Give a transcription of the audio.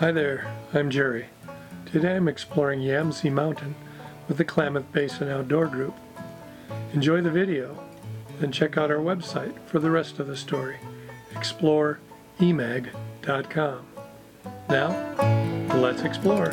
Hi there, I'm Jerry. Today I'm exploring Yamsay Mountain with the Klamath Basin Outdoor Group. Enjoy the video, then check out our website for the rest of the story, exploreemag.com. Now, let's explore.